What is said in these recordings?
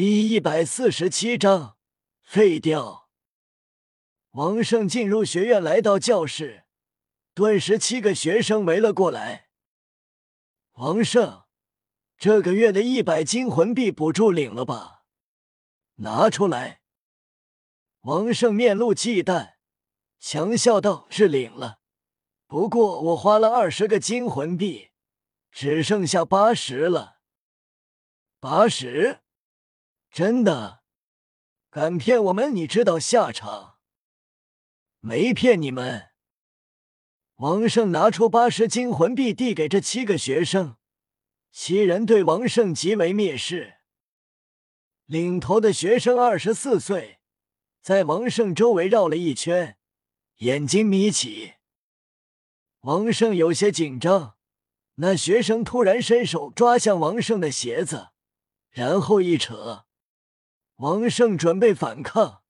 第一百四十七章废掉。王胜进入学院，来到教室，顿时七个学生围了过来。王胜，这个月的一百金魂币补助领了吧？拿出来。王胜面露忌惮，强笑道：“是领了，不过我花了二十个金魂币，只剩下八十了。八十。”真的，敢骗我们，你知道下场。没骗你们。王胜拿出八十金魂币递给这七个学生，七人对王胜极为蔑视。领头的学生二十四岁，在王胜周围绕了一圈，眼睛眯起。王胜有些紧张，那学生突然伸手抓向王胜的鞋子，然后一扯。王胜准备反抗，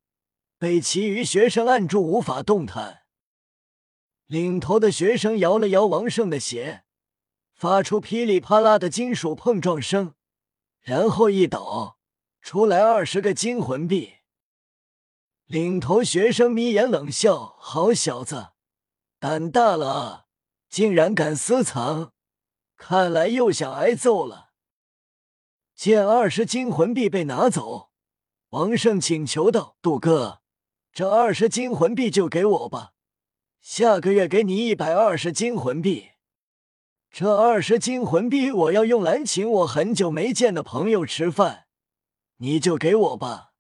被其余学生按住，无法动弹。领头的学生摇了摇王胜的鞋，发出噼里啪啦的金属碰撞声，然后一倒，出来二十个金魂币。领头学生眯眼冷笑：“好小子，胆大了！竟然敢私藏，看来又想挨揍了。”见二十金魂币被拿走。王胜请求道：“杜哥，这二十金魂币就给我吧，下个月给你一百二十金魂币。这二十金魂币我要用来请我很久没见的朋友吃饭，你就给我吧。”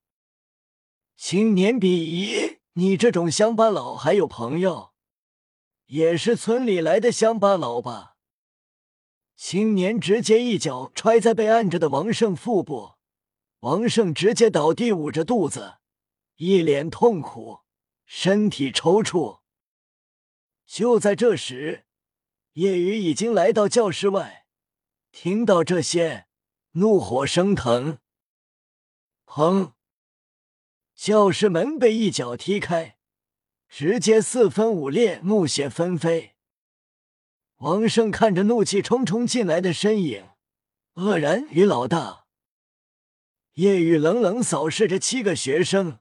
青年鄙夷：“你这种乡巴佬还有朋友？也是村里来的乡巴佬吧？”青年直接一脚踹在被按着的王胜腹部。王胜直接倒地，捂着肚子，一脸痛苦，身体抽搐。就在这时，叶雨已经来到教室外，听到这些，怒火升腾。砰！教室门被一脚踢开，直接四分五裂，木屑纷飞。王胜看着怒气冲冲进来的身影，愕然：“于老大。”叶雨冷冷扫视着七个学生，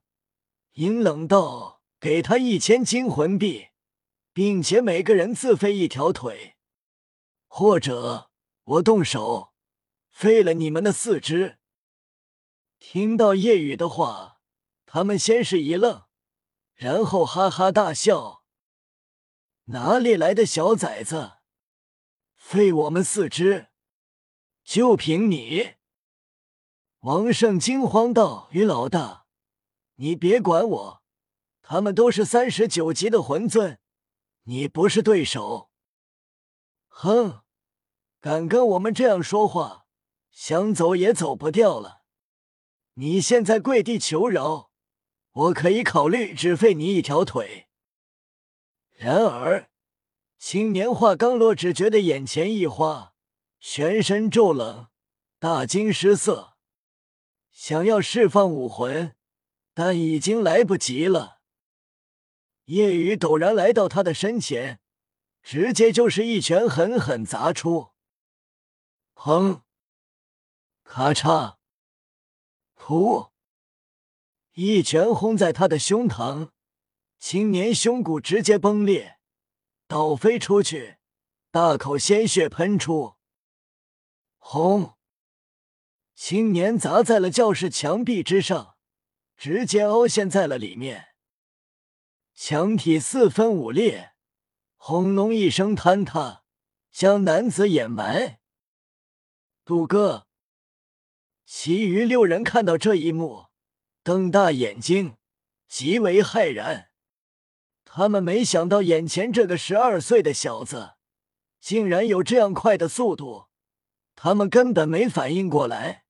阴冷道：“给他一千金魂币，并且每个人自废一条腿，或者我动手废了你们的四肢。”听到叶雨的话，他们先是一愣，然后哈哈大笑：“哪里来的小崽子，废我们四肢？就凭你？”王胜惊慌道：“于老大，你别管我，他们都是三十九级的魂尊，你不是对手。”哼，敢跟我们这样说话，想走也走不掉了。你现在跪地求饶，我可以考虑只废你一条腿。然而，青年话刚落，只觉得眼前一花，全身骤冷，大惊失色。想要释放武魂，但已经来不及了。夜雨陡然来到他的身前，直接就是一拳狠狠砸出。砰！咔嚓！噗！一拳轰在他的胸膛，青年胸骨直接崩裂，倒飞出去，大口鲜血喷出。轰！青年砸在了教室墙壁之上，直接凹陷在了里面，墙体四分五裂，轰隆一声坍塌，将男子掩埋。杜哥，其余六人看到这一幕，瞪大眼睛，极为骇然。他们没想到眼前这个十二岁的小子，竟然有这样快的速度，他们根本没反应过来。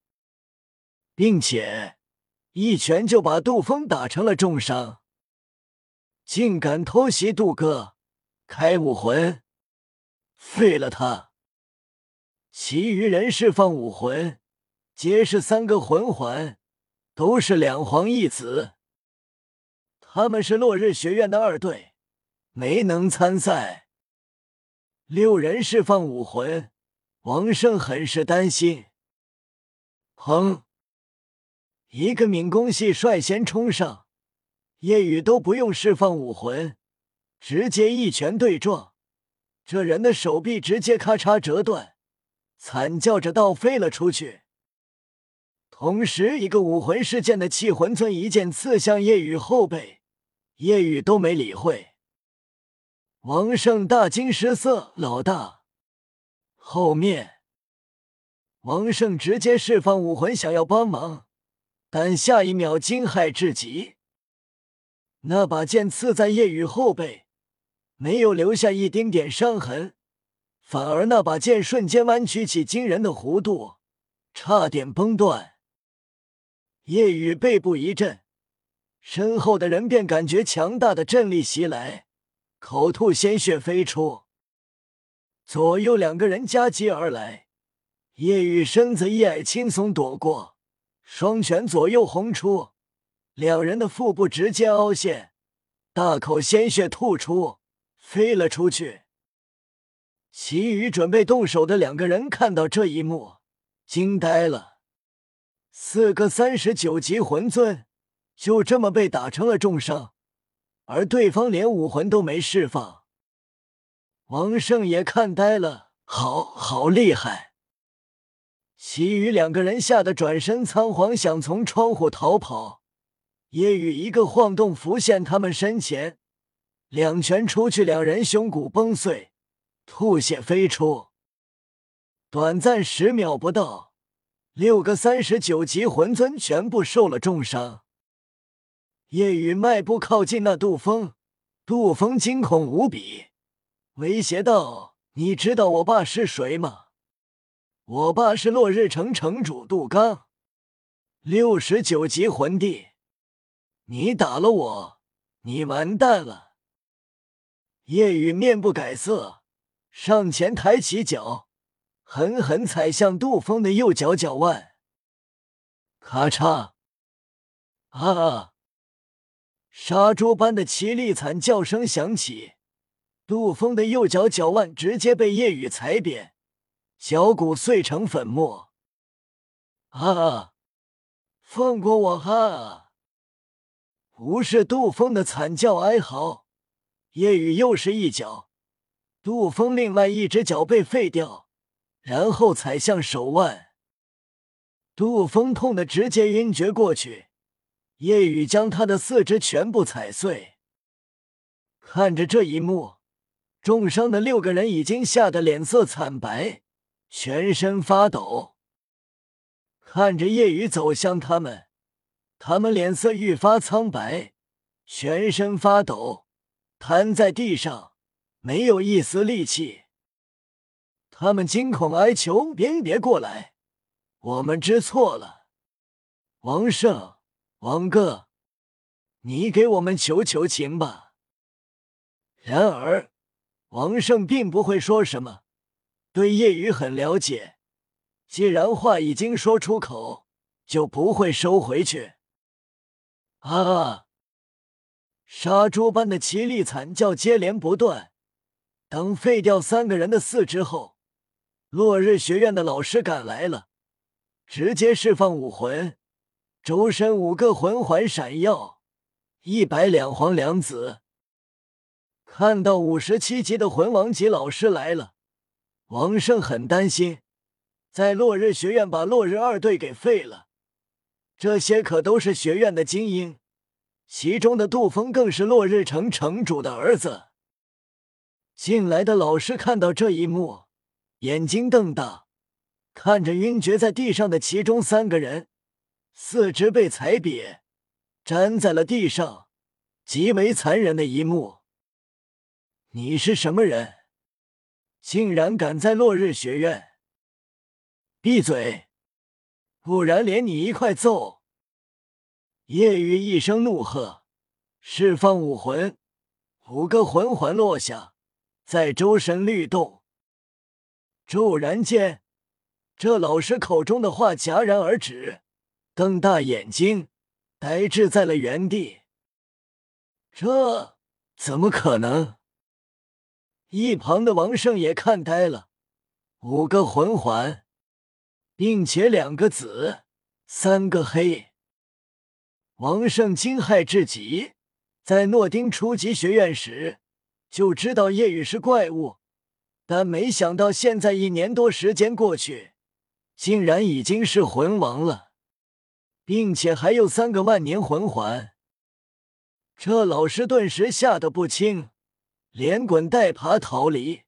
并且一拳就把杜峰打成了重伤，竟敢偷袭杜哥，开武魂，废了他！其余人释放武魂，皆是三个魂环，都是两皇一子。他们是落日学院的二队，没能参赛。六人释放武魂，王胜很是担心。砰！一个敏攻系率先冲上，夜雨都不用释放武魂，直接一拳对撞，这人的手臂直接咔嚓折断，惨叫着倒飞了出去。同时，一个武魂事件的气魂尊一剑刺向夜雨后背，夜雨都没理会。王胜大惊失色：“老大，后面！”王胜直接释放武魂想要帮忙，但下一秒惊骇至极，那把剑刺在夜雨后背，没有留下一丁点伤痕，反而那把剑瞬间弯曲起惊人的弧度，差点崩断。夜雨背部一震，身后的人便感觉强大的震力袭来，口吐鲜血飞出。左右两个人夹击而来，夜雨身子一矮，轻松躲过，双拳左右轰出，两人的腹部直接凹陷，大口鲜血吐出，飞了出去。其余准备动手的两个人看到这一幕，惊呆了。四个三十九级魂尊就这么被打成了重伤，而对方连武魂都没释放。王胜也看呆了，好好厉害！其余两个人吓得转身仓皇想从窗户逃跑，夜雨一个晃动浮现他们身前，两拳出去，两人胸骨崩碎，吐血飞出。短暂十秒不到。六个三十九级魂尊全部受了重伤。夜雨迈步靠近那杜峰，杜峰惊恐无比，威胁道：“你知道我爸是谁吗？我爸是落日城城主杜刚，六十九级魂帝。你打了我，你完蛋了。”夜雨面不改色，上前抬起脚。狠狠踩向杜峰的右脚脚腕，咔嚓！啊！杀猪般的凄厉惨叫声响起，杜峰的右脚脚腕直接被夜雨踩扁，脚骨碎成粉末。啊！放过我！哈！无视杜峰的惨叫哀嚎，夜雨又是一脚，杜峰另外一只脚被废掉。然后踩向手腕，杜峰痛得直接晕厥过去。夜雨将他的四肢全部踩碎。看着这一幕，重伤的六个人已经吓得脸色惨白，全身发抖。看着夜雨走向他们，他们脸色愈发苍白，全身发抖，瘫在地上，没有一丝力气。他们惊恐哀求：“别别过来，我们知错了，王胜，王哥，你给我们求求情吧。”然而，王胜并不会说什么，对叶雨很了解，既然话已经说出口，就不会收回去。啊！杀猪般的凄厉惨叫接连不断，等废掉三个人的四肢后。落日学院的老师赶来了，直接释放武魂，周身五个魂环闪耀，一白两黄两紫。看到五十七级的魂王级老师来了，王胜很担心，在落日学院把落日二队给废了。这些可都是学院的精英，其中的杜峰更是落日城城主的儿子。进来的老师看到这一幕。眼睛瞪大，看着晕厥在地上的其中三个人，四肢被踩瘪，粘在了地上，极为残忍的一幕。你是什么人？竟然敢在落日学院？闭嘴，不然连你一块揍！夜雨一声怒喝，释放武魂，五个魂环落下，在周身律动。骤然间，这老师口中的话戛然而止，瞪大眼睛，呆滞在了原地。这怎么可能？一旁的王胜也看呆了。五个魂环，并且两个紫，三个黑。王胜惊骇至极，在诺丁初级学院时就知道夜雨是怪物，但没想到现在一年多时间过去，竟然已经是魂王了，并且还有三个万年魂环。这老师顿时吓得不轻，连滚带爬逃离。